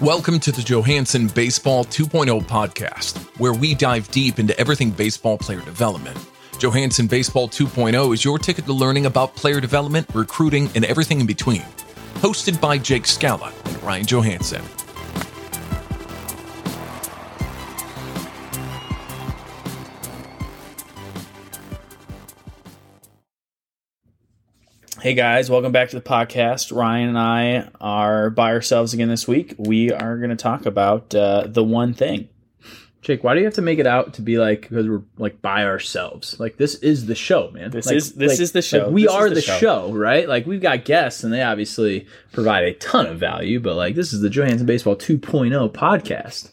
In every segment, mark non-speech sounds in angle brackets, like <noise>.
Welcome to the Johansson Baseball 2.0 podcast, where we dive deep into everything baseball player development. Johansson Baseball 2.0 is your ticket to learning about player development, recruiting, and everything in between. Hosted by Jake Scala and Ryan Johansson. Hey guys, welcome back to the podcast. Ryan and I are by ourselves again this week. We are going to talk about uh, the one thing. Jake, why do you have to make it out to be like because we're like by ourselves? Like this is the show, man. This Like- is this like- is the show. like, we This are the the, show. show. right? Like we've got guests, and they obviously provide a ton of value. But like this is the Johansson Baseball 2.0 podcast.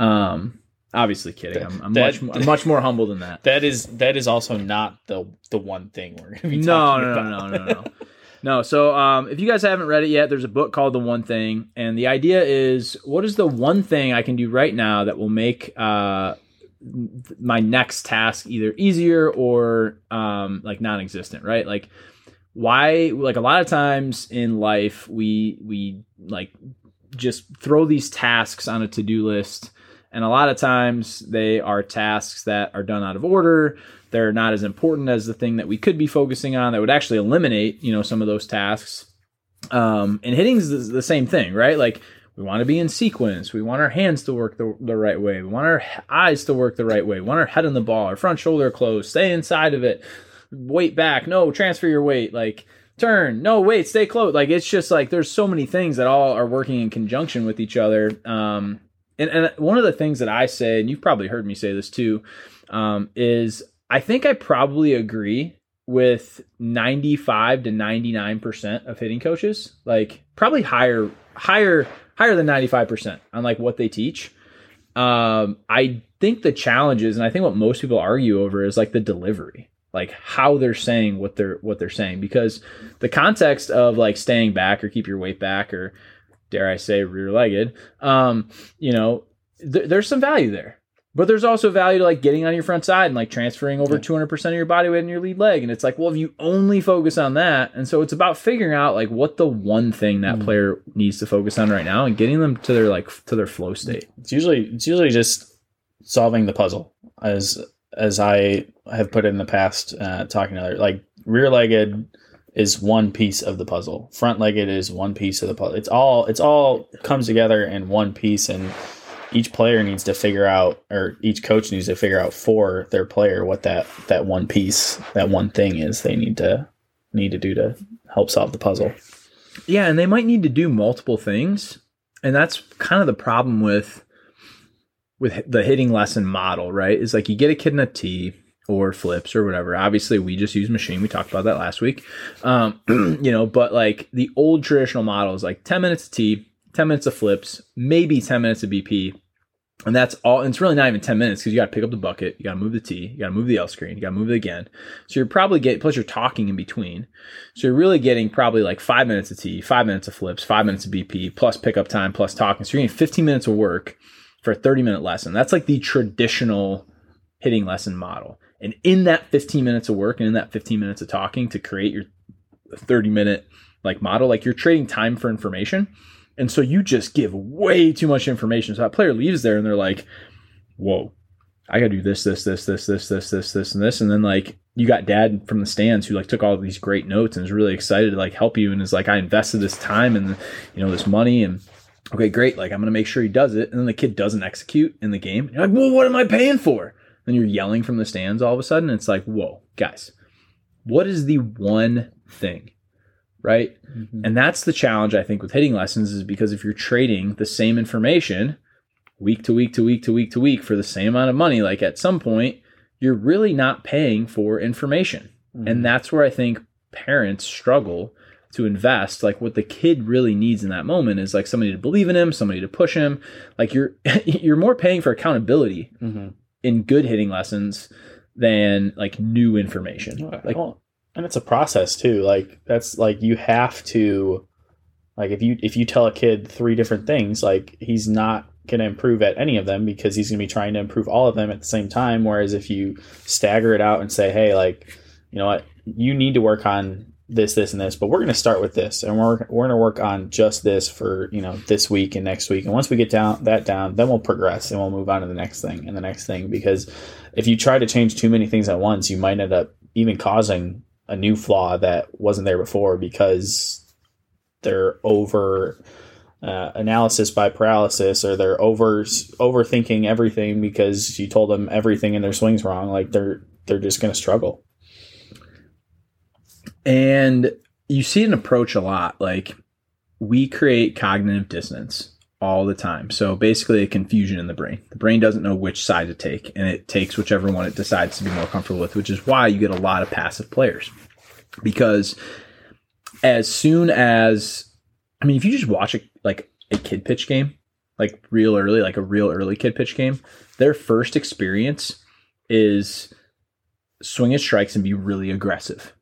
Um, obviously kidding. I'm, I'm That- much more, I'm much more humble than that. That is that is also not the the one thing we're going to be No, no, no, no, no, no. No, so um, if you guys haven't read it yet, there's a book called The One Thing, and the idea is, what is the one thing I can do right now that will make uh, my next task either easier or um, like non-existent, right? Like, why? Like a lot of times in life, we we like just throw these tasks on a to-do list, and a lot of times they are tasks that are done out of order. They're not as important as the thing that we could be focusing on that would actually eliminate you know some of those tasks. Um and hitting is the, same thing right? Like we want to be in sequence. We want our hands to work the, the right way. We want our eyes to work the right way. We want our head on the ball our front shoulder closed stay inside of it. Weight back no transfer your weight. Like turn no wait stay close like it's just like there's so many things that all are working in conjunction with each other. Um and, and one of the things that i say and you've probably heard me say this too um, is I think I probably agree with 95 to 99% of hitting coaches, like probably higher, higher, higher than 95% on like what they teach. Um, I think the challenge is, and I think what most people argue over is like the delivery, like how they're saying what they're, what they're saying, because the context of like staying back or keep your weight back or dare I say rear legged, um, you know, th- there's some value there. But there's also value to like getting on your front side and like transferring over 200% of your body weight in your lead leg. And it's like, well, if you only focus on that. And so it's about figuring out like what the one thing that player needs to focus on right now and getting them to their like to their flow state. It's usually it's usually just solving the puzzle as as I have put it in the past uh, talking to other like rear legged is one piece of the puzzle. Front legged is one piece of the puzzle. It's all it's all comes together in one piece and each player needs to figure out or each coach needs to figure out for their player what that that one piece, that one thing is they need to need to do to help solve the puzzle. Yeah, and they might need to do multiple things, and that's kind of the problem with with the hitting lesson model, right? Is like you get a kid in a tee or flips or whatever. Obviously, we just use machine. We talked about that last week, um, <clears throat> you know. But like the old traditional model is like ten minutes of tee, ten minutes of flips, maybe ten minutes of BP. And that's all. And it's really not even 10 minutes because you got to pick up the bucket, you got to move the tee, you got to move the L screen, you got to move it again. So you're probably getting, plus you're talking in between. So you're really getting probably like five minutes of tee, five minutes of flips, five minutes of BP, plus pickup time, plus talking. So you're getting 15 minutes of work for a 30 minute lesson. That's like the traditional hitting lesson model. And in that 15 minutes of work and in that 15 minutes of talking to create your 30 minute like model, like you're trading time for information. And so you just give way too much information. So that player leaves there and they're like, whoa, I gotta do this, this, this, this, this, this, this, this, and this. And then like you got dad from the stands who like took all these great notes and is really excited to like help you and is like, I invested this time and you know, this money and okay, great. Like I'm gonna make sure he does it. And then the kid doesn't execute in the game. You're like, well, what am I paying for? Then you're yelling from the stands all of a sudden. It's like, whoa, guys, what is the one thing? Right? And that's the challenge I think with hitting lessons is because if you're trading the same information week to week to week to week to week for the same amount of money, like at some point, you're really not paying for information. And that's where I think parents struggle to invest. Like what the kid really needs in that moment is like somebody to believe in him, somebody to push him. Like you're <laughs> you're more paying for accountability Mhm. In good hitting lessons than like new information. Like well, and it's a process too. Like that's like you have to like if you if you tell a kid three different things, like he's not going to improve at any of them because he's going to be trying to improve all of them at the same time whereas if you stagger it out and say, "Hey, like, you know what? You need to work on this, this, and this, but we're going to start with this, and we're we're going to work on just this for you know this week and next week, and once we get down that down, then we'll progress and we'll move on to the next thing and the next thing. Because if you try to change too many things at once, you might end up even causing a new flaw that wasn't there before because they're over uh, analysis by paralysis or they're over overthinking everything because you told them everything in their swings wrong like they're they're just going to struggle and you see an approach a lot like we create cognitive dissonance all the time. So basically a confusion in the brain. The brain doesn't know which side to take and it takes whichever one it decides to be more comfortable with which is why you get a lot of passive players. Because as soon as I mean, if you just watch a, like a kid pitch game, like real early, like a real early kid pitch game, their first experience is swing at strikes and be really aggressive.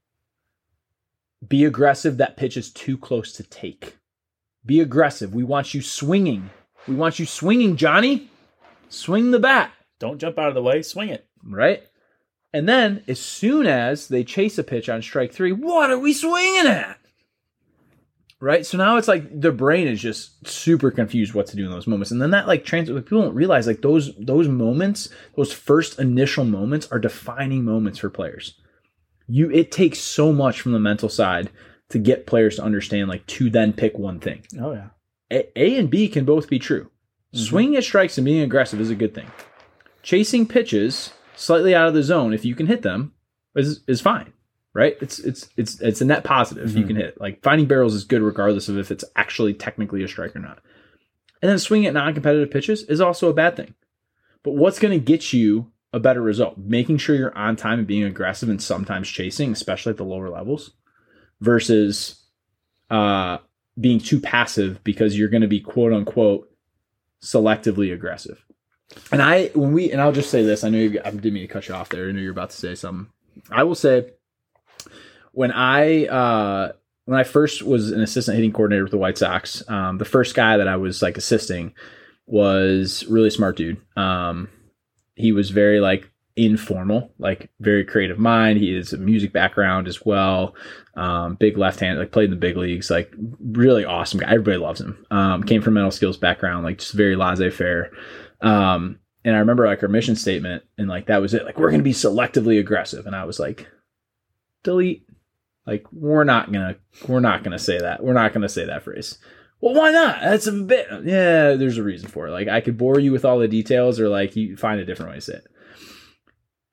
Be aggressive. That pitch is too close to take. Be aggressive. We want you swinging. We want you swinging, Johnny. Swing the bat. Don't jump out of the way. Swing it. Right. And then, as soon as they chase a pitch on strike three, what are we swinging at? Right. So now it's like the brain is just super confused what to do in those moments. And then that like trans people don't realize like those those moments, those first initial moments are defining moments for players. You it takes so much from the mental side to get players to understand like to then pick one thing. Oh yeah. A, a and B can both be true. Mm-hmm. Swinging at strikes and being aggressive is a good thing. Chasing pitches slightly out of the zone, if you can hit them, is is fine right? It's it's it's it's a net positive mm-hmm. you can hit. Like finding barrels is good regardless of if it's actually technically a strike or not. And then swinging at non-competitive pitches is also a bad thing. But what's going to get you a better result? Making sure you're on time and being aggressive and sometimes chasing, especially at the lower levels, versus uh, being too passive because you're going to be quote unquote selectively aggressive. And I, when we, and I'll just say this, I know you, I didn't mean to cut you off there. I know you're about to say something. I will say when I uh, when I first was an assistant hitting coordinator with the White Sox, um, the first guy that I was like assisting was really smart dude. Um, he was very like informal, like very creative mind. He has a music background as well. Um, big left hand, like played in the big leagues, like really awesome guy. Everybody loves him. Um, came from mental skills background, like just very laissez faire. Um, and I remember like our mission statement, and like that was it. Like we're to be selectively aggressive, and I was like, delete. Like we're not gonna we're not gonna say that. We're not gonna say that phrase. Well, why not? That's a bit. Yeah, there's a reason for it. Like I could bore you with all the details, or like you find a different way to say it.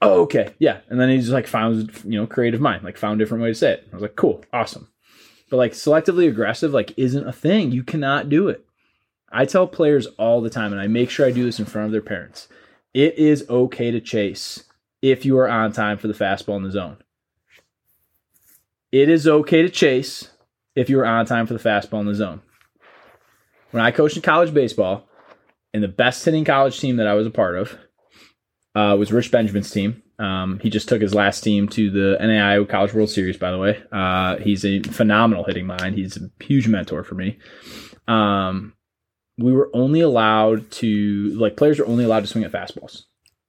Oh, okay, yeah. And then he just like found you know creative mind, like found a different way to say it. I was like, cool, awesome. But like selectively aggressive, like isn't a thing. You cannot do it. I tell players all the time, and I make sure I do this in front of their parents. It is okay to chase if you are on time for the fastball in the zone. It is okay to chase if you are on time for the fastball in the zone. When I coached in college baseball, and the best hitting college team that I was a part of uh, was Rich Benjamin's team. Um, he just took his last team to the NAIA College World Series, by the way. Uh, he's a phenomenal hitting mind. He's a huge mentor for me. Um, we were only allowed to like players were only allowed to swing at fastballs.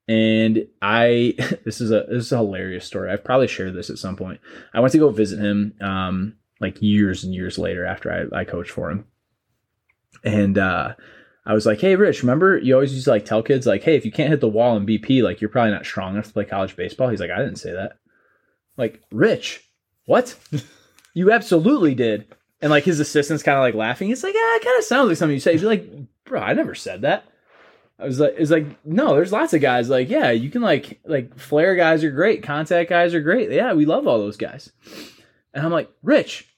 And I <laughs> this is a this is a hilarious story. I've probably shared this at some point. I went to go visit him um like years and years later after I, I coached for him. And uh I was like, hey Rich, remember you always used to like tell kids like, hey, if you can't hit the wall in BP, like you're probably not strong enough to play college baseball. He's like, I didn't say that. Like, Rich, what? <laughs> you absolutely did. And like his assistant's kind of like laughing. It's like, yeah, it kind of sounds like something you say. He's like, bro, I never said that. I was like, it's like, no, there's lots of guys. Like, yeah, you can like, like flare guys are great. Contact guys are great. Yeah, we love all those guys. And I'm like, Rich,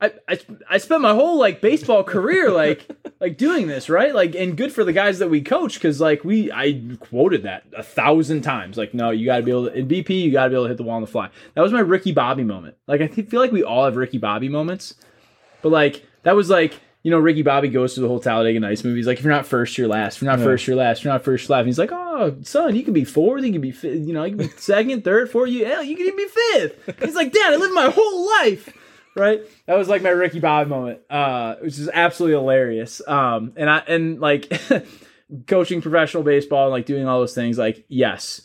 I, I, I spent my whole like baseball career like <laughs> like doing this right like and good for the guys that we coach because like we I quoted that a thousand times like no you got to be able to in BP you got to be able to hit the wall on the fly that was my Ricky Bobby moment like I feel like we all have Ricky Bobby moments but like that was like you know, Ricky Bobby goes to the whole Talladega Nights movie. He's like, if you're not first, you're last. If you're not yeah. first, you're last. If you're not first, you're last. And he's like, oh, son, you can be fourth. You can be, fifth, you know, you can be second, third, fourth. You, hell, you can even be fifth. He's like, Dad, I lived my whole life. Right. That was like my Ricky Bobby moment, uh, which is absolutely hilarious. Um, and I, and like <laughs> coaching professional baseball and like doing all those things, like, yes,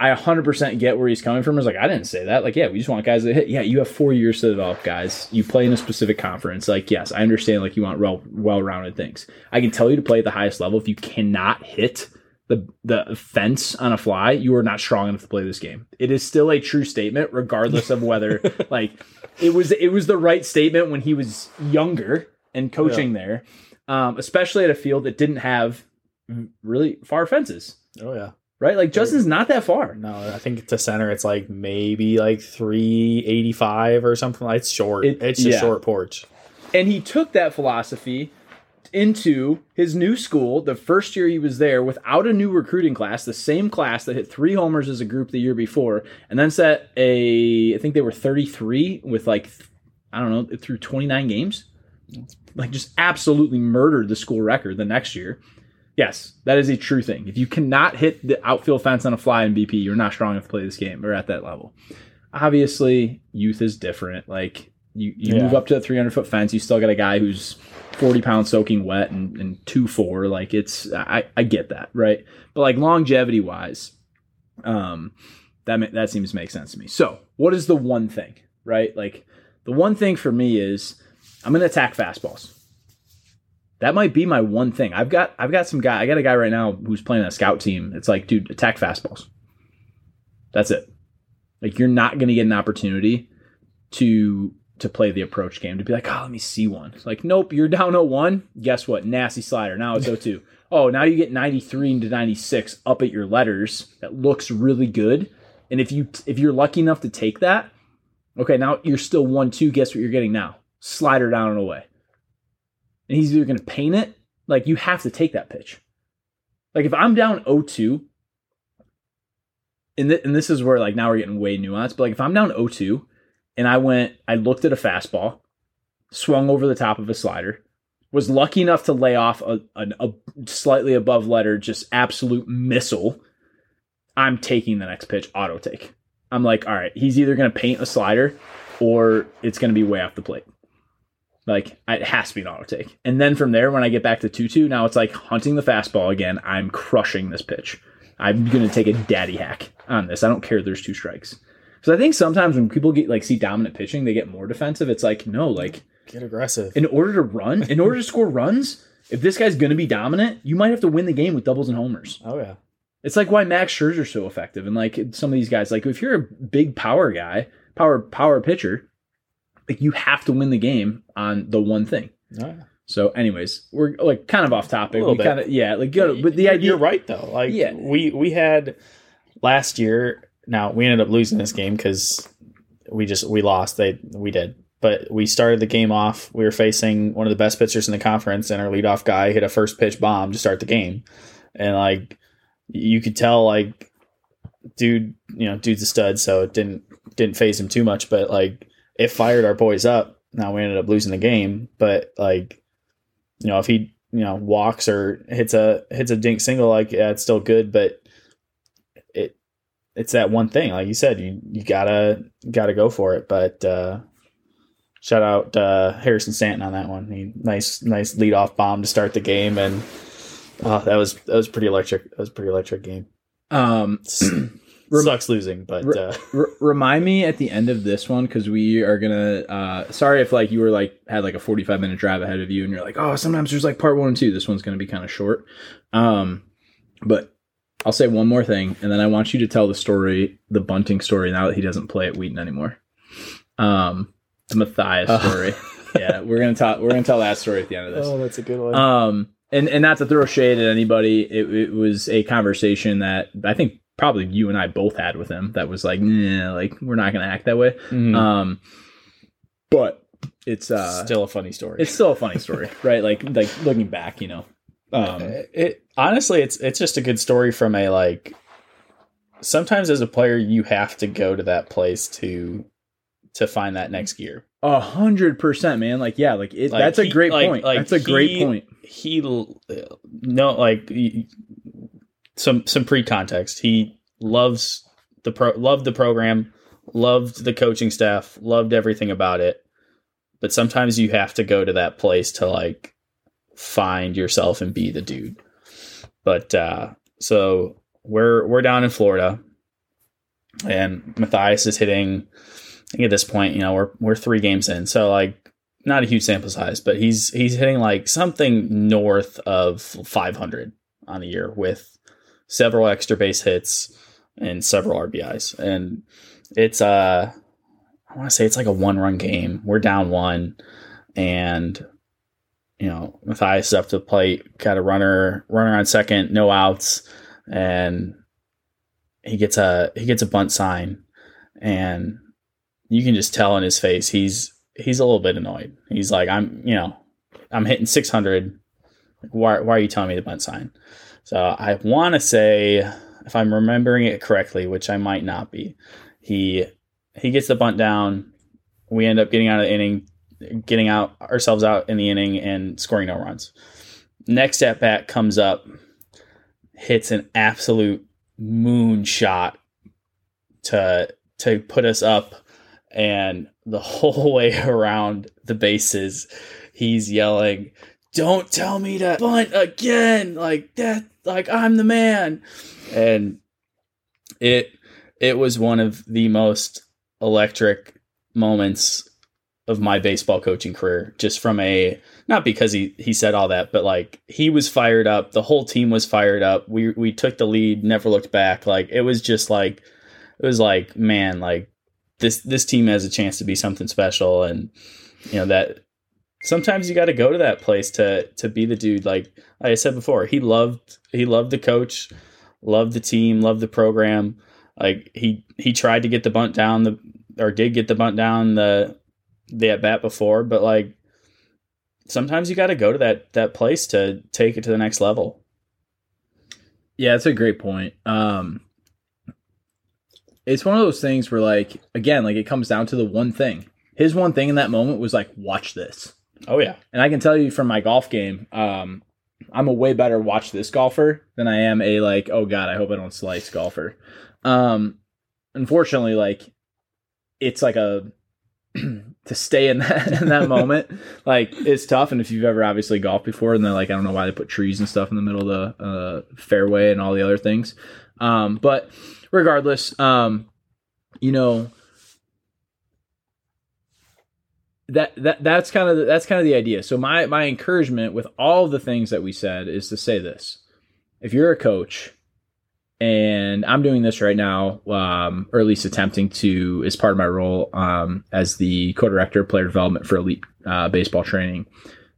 I 100% get where he's coming from. It's like, I didn't say that. Like, yeah, we just want guys that hit. Yeah, you have four years to develop guys. You play in a specific conference. Like, yes, I understand, like, you want well, well-rounded things. I can tell you to play at the highest level. If you cannot hit the, the fence on a fly, you are not strong enough to play this game. It is still a true statement, regardless of whether, <laughs> like, it was, it was the right statement when he was younger and coaching yeah. there, um, especially at a field that didn't have really far fences. Oh, yeah right? Like Justin's not that far. No, I think to center it's like maybe like three eighty five or something. It's short. It, it's a short porch. And he took that philosophy into his new school the first year he was there without a new recruiting class, the same class that hit three homers as a group the year before, and then set a I think they were 33 with like I don't know, through 29 games. Like just absolutely murdered the school record the next year. Yes, that is a true thing. If you cannot hit the outfield fence on a fly in BP, you're not strong enough to play this game or at that level. Obviously, youth is different. Like you, you yeah. move up to a 300 foot fence, you still got a guy who's 40 pounds soaking wet and, and two four. Like it's, I, I get that, right? But like longevity wise, um, that that seems to make sense to me. So, what is the one thing, right? Like the one thing for me is I'm going to attack fastballs that might be my one thing. I've got I've got some guy I got a guy right now who's playing a scout team. It's like, dude, attack fastballs. That's it. Like you're not gonna get an opportunity to to play the approach game to be like, oh, let me see one. It's like, nope, you're down 0-1. Guess what? Nasty slider. Now it's 0-2. <laughs> oh, now you get 93 to 96 up at your letters. That looks really good. And if you if you're lucky enough to take that, okay, now you're still 1-2. Guess what you're getting now? Slider down and away and he's either going to paint it, like you have to take that pitch. Like if I'm down 0-2, and, th- and this is where like now we're getting way nuanced, but like if I'm down 0-2 and I went, I looked at a fastball, swung over the top of a slider, was lucky enough to lay off a, a, a slightly above letter, just absolute missile. I'm taking the next pitch, auto take. I'm like, all right, he's either going to paint a slider or it's going to be way off the plate. Like it has to be an auto take. And then from there, when I get back to 2 2, now it's like hunting the fastball again. I'm crushing this pitch. I'm going to take a daddy hack on this. I don't care there's two strikes. Because I think sometimes when people get like see dominant pitching, they get more defensive. It's like, no, like get aggressive. In order to run, in order to score runs, if this guy's going to be dominant, you might have to win the game with doubles and homers. Oh, yeah. It's like why Max Scherzer's so effective. And like some of these guys, like if you're a big power guy, power power pitcher, like you have to win the game on the one thing. Oh, yeah. So, anyways, we're like kind of off topic. We kind of yeah, like go, but the you're, idea you're right though. Like yeah. we we had last year. Now we ended up losing this game because we just we lost. They we did, but we started the game off. We were facing one of the best pitchers in the conference, and our leadoff guy hit a first pitch bomb to start the game, and like you could tell, like dude, you know, dude's a stud, so it didn't didn't phase him too much, but like it fired our boys up. Now we ended up losing the game, but like, you know, if he you know walks or hits a hits a dink single, like yeah, it's still good, but it's that one thing, like you said, you you gotta gotta go for it. But uh, shout out uh, Harrison Stanton on that one. He nice nice lead off bomb to start the game, and oh, that was that was pretty electric. That was pretty electric game. Um, Rem- <clears throat> Sucks losing, but uh. R- remind me at the end of this one because we are gonna. Uh, sorry if like you were like had like a forty five minute drive ahead of you, and you're like, oh, sometimes there's like part one and two. This one's gonna be kind of short. Um, but I'll say one more thing, and then I want you to tell the story, the bunting story, now that he doesn't play at Wheaton anymore. Um, the Matthias uh. story. yeah, we're gonna talk. We're gonna tell that story at the end of this. Oh, that's a good one. Um, and and not to throw shade at anybody, it, it was a conversation that I think probably you and I both had with him that was like, nah, like we're not gonna act that way. Mm-hmm. Um, but it's uh, still a funny story. It's still a funny story, right? Like like looking back, you know. Um, it, honestly, it's it's just a good story from a like. Sometimes as a player, you have to go to that place to to find that next gear. A hundred percent, man. Like, yeah, like, it, like that's he, a great like, point. Like that's a he, great point. He no, like some some pre context. He loves the pro loved the program, loved the coaching staff, loved everything about it. But sometimes you have to go to that place to like find yourself and be the dude. But uh so we're we're down in Florida and Matthias is hitting. I think at this point, you know, we're we're three games in, so like not a huge sample size, but he's he's hitting like something north of 500 on the year with several extra base hits and several RBIs, and it's uh I want to say it's like a one run game. We're down one, and you know Matthias is up to the plate, got a runner runner on second, no outs, and he gets a he gets a bunt sign, and you can just tell in his face he's he's a little bit annoyed. He's like, I'm you know I'm hitting 600. Why why are you telling me the bunt sign? So I want to say if I'm remembering it correctly, which I might not be, he he gets the bunt down. We end up getting out of the inning, getting out ourselves out in the inning and scoring no runs. Next at bat comes up, hits an absolute moonshot to to put us up, and the <laughs> whole way around the bases, he's yelling, "Don't tell me to bunt again!" Like that, like I'm the man, and it it was one of the most electric moments of my baseball coaching career just from a not because he he said all that but like he was fired up. The whole team was fired up. We we took the lead never looked back. Like it was just like it was like man like this this team has a chance to be something special. And you know that sometimes you got to go to that place to to be the dude. Like, like I said before he loved he loved the coach loved the team loved the program. Like he he tried to get the bunt down the or did get the bunt down the the at bat before, but like sometimes you got to go to that that place to take it to the next level. Yeah, that's a great point. Um, it's one of those things where, like, again, like it comes down to the one thing. His one thing in that moment was like, watch this. Oh yeah, and I can tell you from my golf game, um, I'm a way better watch this golfer than I am a like, oh god, I hope I don't slice golfer. Um, unfortunately, like it's like a <clears throat> to stay in that <laughs> in that moment, like it's tough. And if you've ever obviously golfed before, and they're like, I don't know why they put trees and stuff in the middle of the uh, fairway and all the other things. Um, but regardless, um, you know. That, that that's kind of the, that's kind of the idea. So my my encouragement with all the things that we said is to say this: if you're a coach and I'm doing this right now, um, or at least attempting to, as part of my role um, as the co-director of player development for elite uh, baseball training,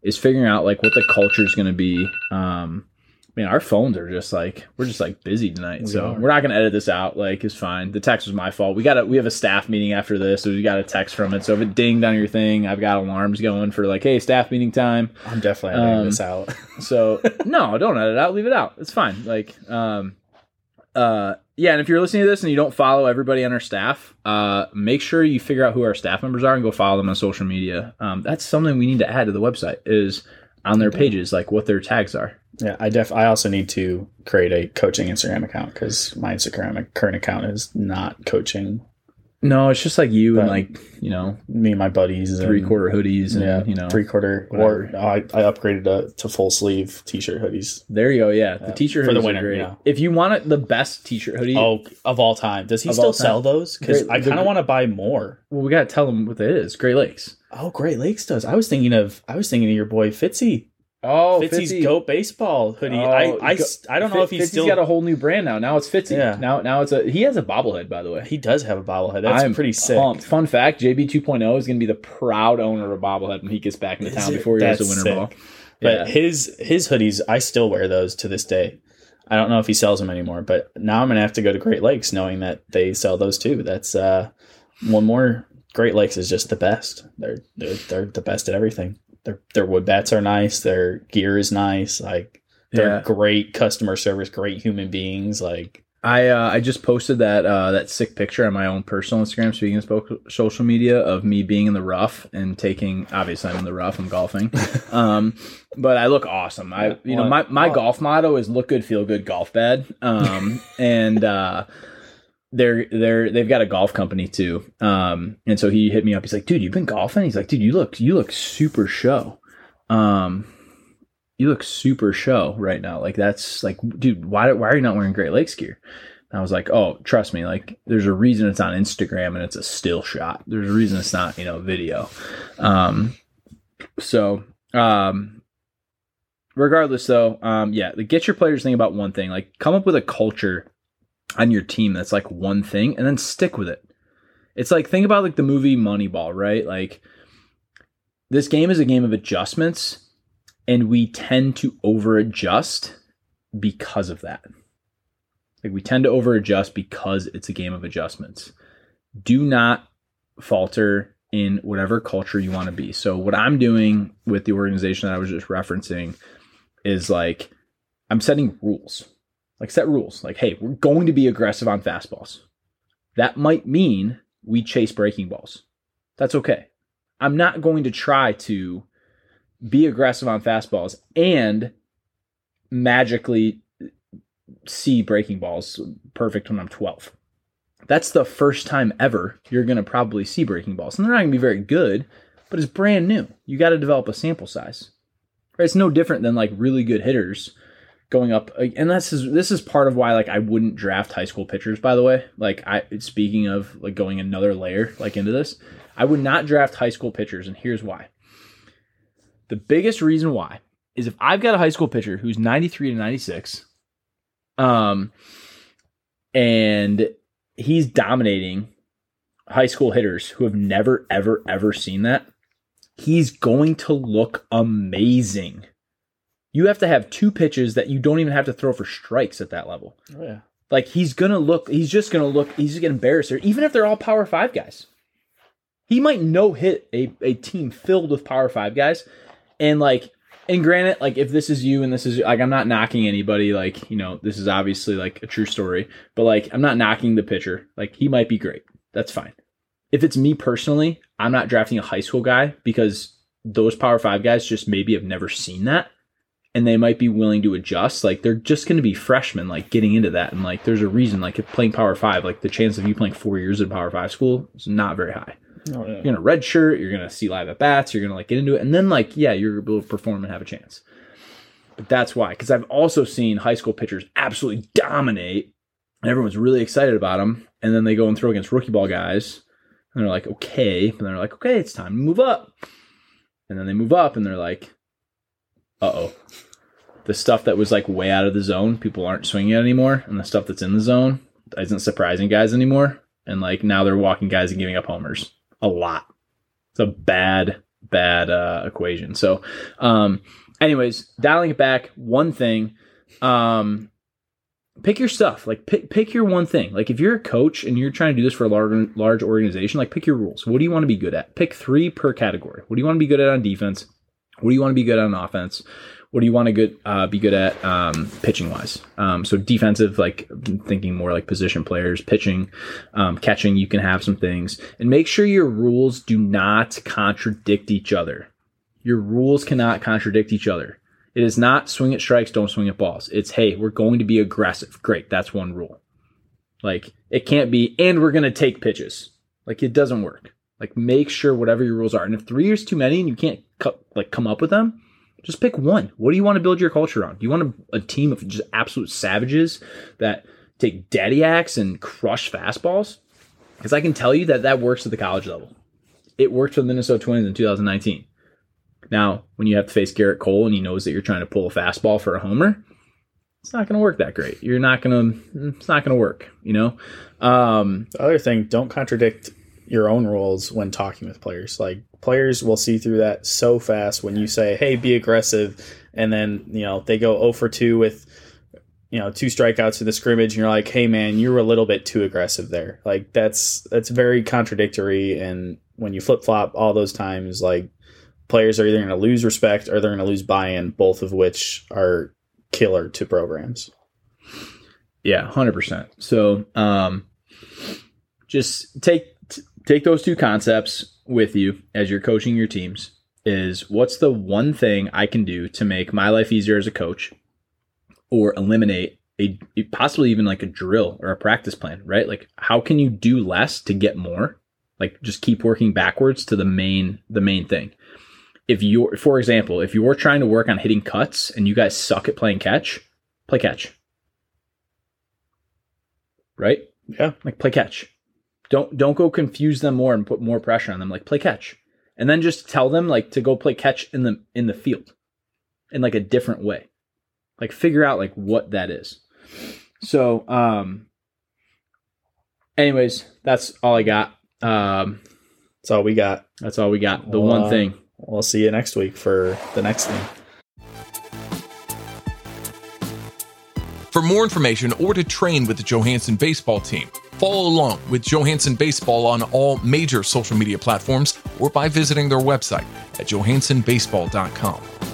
is figuring out like what the culture is going to be. Um, I mean, our phones are just like we're just like busy tonight, we so are. we're not going to edit this out. Like, it's fine. The text was my fault. We got a we have a staff meeting after this, so we got a text from it. So if it dinged on your thing, I've got alarms going for like, hey, staff meeting time. I'm definitely editing um, this out. so <laughs> no, don't edit it out. Leave it out. It's fine. Like, um, uh, yeah, and if you're listening to this and you don't follow everybody on our staff, uh, make sure you figure out who our staff members are and go follow them on social media. Um, that's something we need to add to the website is on their pages, like what their tags are. Yeah, I def I also need to create a coaching Instagram account because my Instagram current account is not coaching no, it's just like you and like you know me and my buddies, three quarter hoodies, and yeah, you know three quarter. Or I, I upgraded to, to full sleeve t shirt hoodies. There you go. Yeah, the t shirt hoodies for the winter. Yeah. If you want it, the best t shirt hoodie, oh, of all time. Does he still sell those? Because I kind of want to buy more. Well, we got to tell him what it is. Great Lakes. Oh, Great Lakes does. I was thinking of I was thinking of your boy Fitzy. Oh, Fitzy's Fitzy. goat baseball hoodie. Oh, I, I, I don't know if he's Fitzy's still got a whole new brand now. Now it's Fitzy. Yeah. Now now it's a he has a bobblehead by the way. He does have a bobblehead. That's I'm pretty sick. Pumped. Fun fact: JB 2.0 is going to be the proud owner of a bobblehead when he gets back into town before he goes to winter sick. ball. But yeah. his his hoodies, I still wear those to this day. I don't know if he sells them anymore, but now I'm gonna have to go to Great Lakes knowing that they sell those too. That's uh, one more. Great Lakes is just the best. They're they're, they're the best at everything their their wood bats are nice. Their gear is nice. Like they're yeah. great customer service, great human beings. Like I uh, I just posted that uh, that sick picture on my own personal Instagram. Speaking of social media, of me being in the rough and taking. Obviously, I'm in the rough. I'm golfing, <laughs> um, but I look awesome. I you know my my golf motto is look good, feel good, golf bad. Um, and uh, they're they're they've got a golf company too. Um, and so he hit me up. He's like, dude, you've been golfing? He's like, dude, you look you look super show. Um, you look super show right now. Like that's like, dude, why why are you not wearing Great Lakes gear? I was like, oh, trust me, like there's a reason it's on Instagram and it's a still shot. There's a reason it's not, you know, video. Um, so, um, regardless though, um, yeah, like, get your players thinking about one thing, like come up with a culture on your team that's like one thing and then stick with it. It's like, think about like the movie Moneyball, right? Like this game is a game of adjustments and we tend to over adjust because of that. Like we tend to over adjust because it's a game of adjustments. Do not falter in whatever culture you want to be. So what I'm doing with the organization that I was just referencing is like I'm setting rules. Like set rules. Like hey, we're going to be aggressive on fastballs. That might mean we chase breaking balls. That's okay. I'm not going to try to be aggressive on fastballs and magically see breaking balls perfect when I'm 12. That's the first time ever you're going to probably see breaking balls. And they're not going to be very good, but it's brand new. You got to develop a sample size. It's no different than like really good hitters going up and this is this is part of why like I wouldn't draft high school pitchers by the way. Like I speaking of like going another layer like into this, I would not draft high school pitchers and here's why. The biggest reason why is if I've got a high school pitcher who's 93 to 96 um, and he's dominating high school hitters who have never, ever, ever seen that. He's going to look amazing. You have to have two pitches that you don't even have to throw for strikes at that level. Oh, yeah. Like he's gonna look, he's just gonna look, he's gonna embarrass her, even if they're all power five guys. He might no hit a, a team filled with power five guys. And like and granted, like if this is you and this is like I'm not knocking anybody, like, you know, this is obviously like a true story, but like I'm not knocking the pitcher. Like he might be great. That's fine. If it's me personally, I'm not drafting a high school guy because those power five guys just maybe have never seen that and they might be willing to adjust. Like they're just going to be freshmen, like getting into that. And like there's a reason, like if playing Power Five, like the chance of you playing four years at Power Five school is not very high. Oh, yeah. You're gonna red shirt. You're gonna see live at bats. You're gonna like get into it, and then like yeah, you're able to perform and have a chance. But that's why, because I've also seen high school pitchers absolutely dominate, and everyone's really excited about them, and then they go and throw against rookie ball guys, and they're like, okay, and they're like, okay, it's time to move up, and then they move up, and they're like, uh oh, the stuff that was like way out of the zone, people aren't swinging it anymore, and the stuff that's in the zone isn't surprising guys anymore, and like now they're walking guys and giving up homers a lot. It's a bad, bad uh, equation. So, um, anyways, dialing it back, one thing, um, pick your stuff. Like pick pick your one thing. Like if you're a coach and you're trying to do this for a large large organization, like pick your rules. What do you want to be good at? Pick three per category. What do you want to be good at on defense? What do you want to be good at on offense? what do you want to good uh, be good at um, pitching wise? Um, so defensive, like thinking more like position players, pitching, um, catching. You can have some things, and make sure your rules do not contradict each other. Your rules cannot contradict each other. It is not swing at strikes, don't swing at balls. It's hey, we're going to be aggressive. Great, that's one rule. Like it can't be, and we're going to take pitches. Like it doesn't work. Like make sure whatever your rules are, and if three is too many and you can't like come up with them, just pick one. What do you want to build your culture on? Do you want a, a team of just absolute savages that take daddy axe and crush fastballs? Because I can tell you that that works at the college level. It worked for the Minnesota Twins in 2019. Now, when you have to face Gerrit Cole and he knows that you're trying to pull a fastball for a homer, it's not going to work that great. You're not going to. It's not going to work. You know. Um, the other thing, don't contradict your own rules when talking with players. Like players will see through that so fast when you say, "Hey, be aggressive," and then you know they go 0 for 2 with you know two strikeouts in the scrimmage, and you're like, "Hey, man, you were a little bit too aggressive there." Like that's that's very contradictory, and when you flip flop all those times, like players are either going to lose respect or they're going to lose buy-in, both of which are killer to programs. Yeah, hundred percent. So, um, just take take those two concepts with you as you're coaching your teams is what's the one thing I can do to make my life easier as a coach or eliminate a possibly even like a drill or a practice plan, right? Like how can you do less to get more? Like just keep working backwards to the main the main thing. If you're for example, if you're trying to work on hitting cuts and you guys suck at playing catch, play catch. right? Yeah. Like play catch. Don't don't go confuse them more and put more pressure on them. Like play catch, and then just tell them like to go play catch in the in the field, in like a different way. Like figure out like what that is. So, um. Anyways, that's all I got. Um, That's all we got. that's all we got. The Well, one thing. We'll see you next week for the next thing. For more information or to train with the Johansson baseball team, follow along with Johansson Baseball on all major social media platforms or by visiting their website at johanssonbaseball.com.